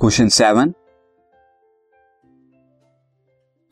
Question seven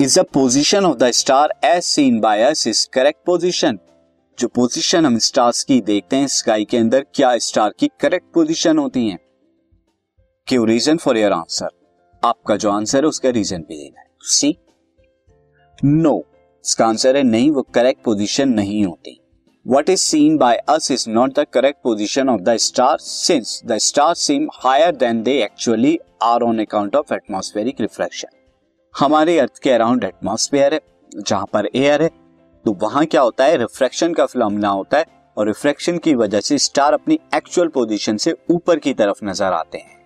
is the position of the star as seen by us is correct position जो position हम stars की देखते हैं sky के अंदर क्या स्टार की करेक्ट पोजीशन होती है? Q reason for your answer आपका जो आंसर है, उसका रीजन भी देना है। सी नो इसका आंसर है नहीं, वो करेक्ट पोजीशन नहीं होती। What is seen by us is not the correct position of the star since the star seem higher than they actually are on account of atmospheric reflection हमारे earth के around atmosphere है, जहाँ पर air है तो वहाँ क्या होता है? रिफ्रैक्शन का फिलोमिना होता है और रिफ्रैक्शन की वजह से स्टार अपनी एक्चुअल पोजीशन से ऊपर की तरफ़ नज़र आते हैं।